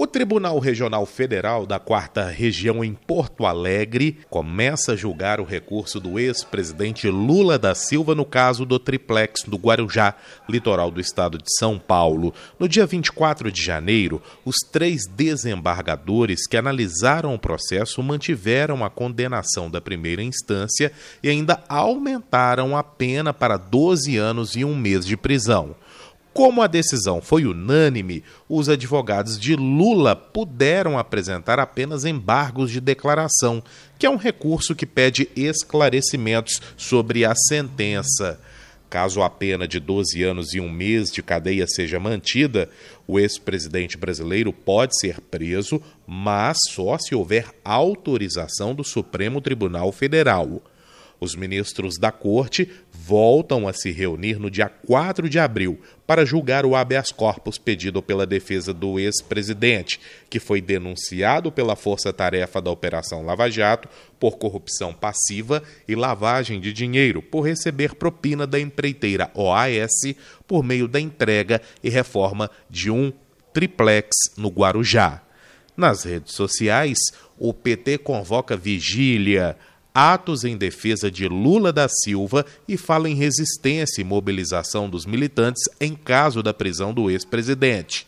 O Tribunal Regional Federal da Quarta Região em Porto Alegre começa a julgar o recurso do ex-presidente Lula da Silva no caso do triplex do Guarujá, litoral do estado de São Paulo. No dia 24 de janeiro, os três desembargadores que analisaram o processo mantiveram a condenação da primeira instância e ainda aumentaram a pena para 12 anos e um mês de prisão. Como a decisão foi unânime, os advogados de Lula puderam apresentar apenas embargos de declaração, que é um recurso que pede esclarecimentos sobre a sentença. Caso a pena de 12 anos e um mês de cadeia seja mantida, o ex-presidente brasileiro pode ser preso, mas só se houver autorização do Supremo Tribunal Federal. Os ministros da Corte voltam a se reunir no dia 4 de abril para julgar o habeas corpus pedido pela defesa do ex-presidente, que foi denunciado pela força-tarefa da Operação Lava Jato por corrupção passiva e lavagem de dinheiro por receber propina da empreiteira OAS por meio da entrega e reforma de um triplex no Guarujá. Nas redes sociais, o PT convoca vigília atos em defesa de Lula da Silva e fala em resistência e mobilização dos militantes em caso da prisão do ex-presidente.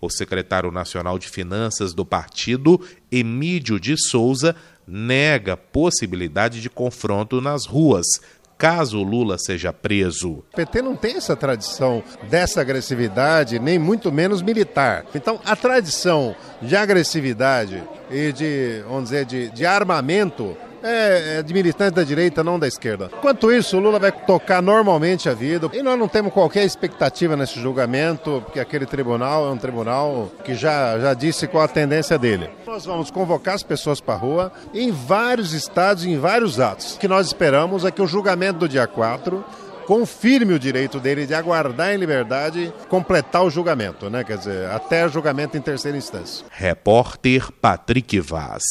O secretário nacional de Finanças do partido, Emílio de Souza, nega possibilidade de confronto nas ruas, caso Lula seja preso. O PT não tem essa tradição dessa agressividade, nem muito menos militar. Então, a tradição de agressividade e de, vamos dizer, de, de armamento é, é de militante da direita, não da esquerda. Enquanto isso, o Lula vai tocar normalmente a vida e nós não temos qualquer expectativa nesse julgamento, porque aquele tribunal é um tribunal que já, já disse qual a tendência dele. Nós vamos convocar as pessoas para a rua em vários estados, em vários atos. O que nós esperamos é que o julgamento do dia 4 confirme o direito dele de aguardar em liberdade completar o julgamento, né? Quer dizer, até julgamento em terceira instância. Repórter Patrick Vaz.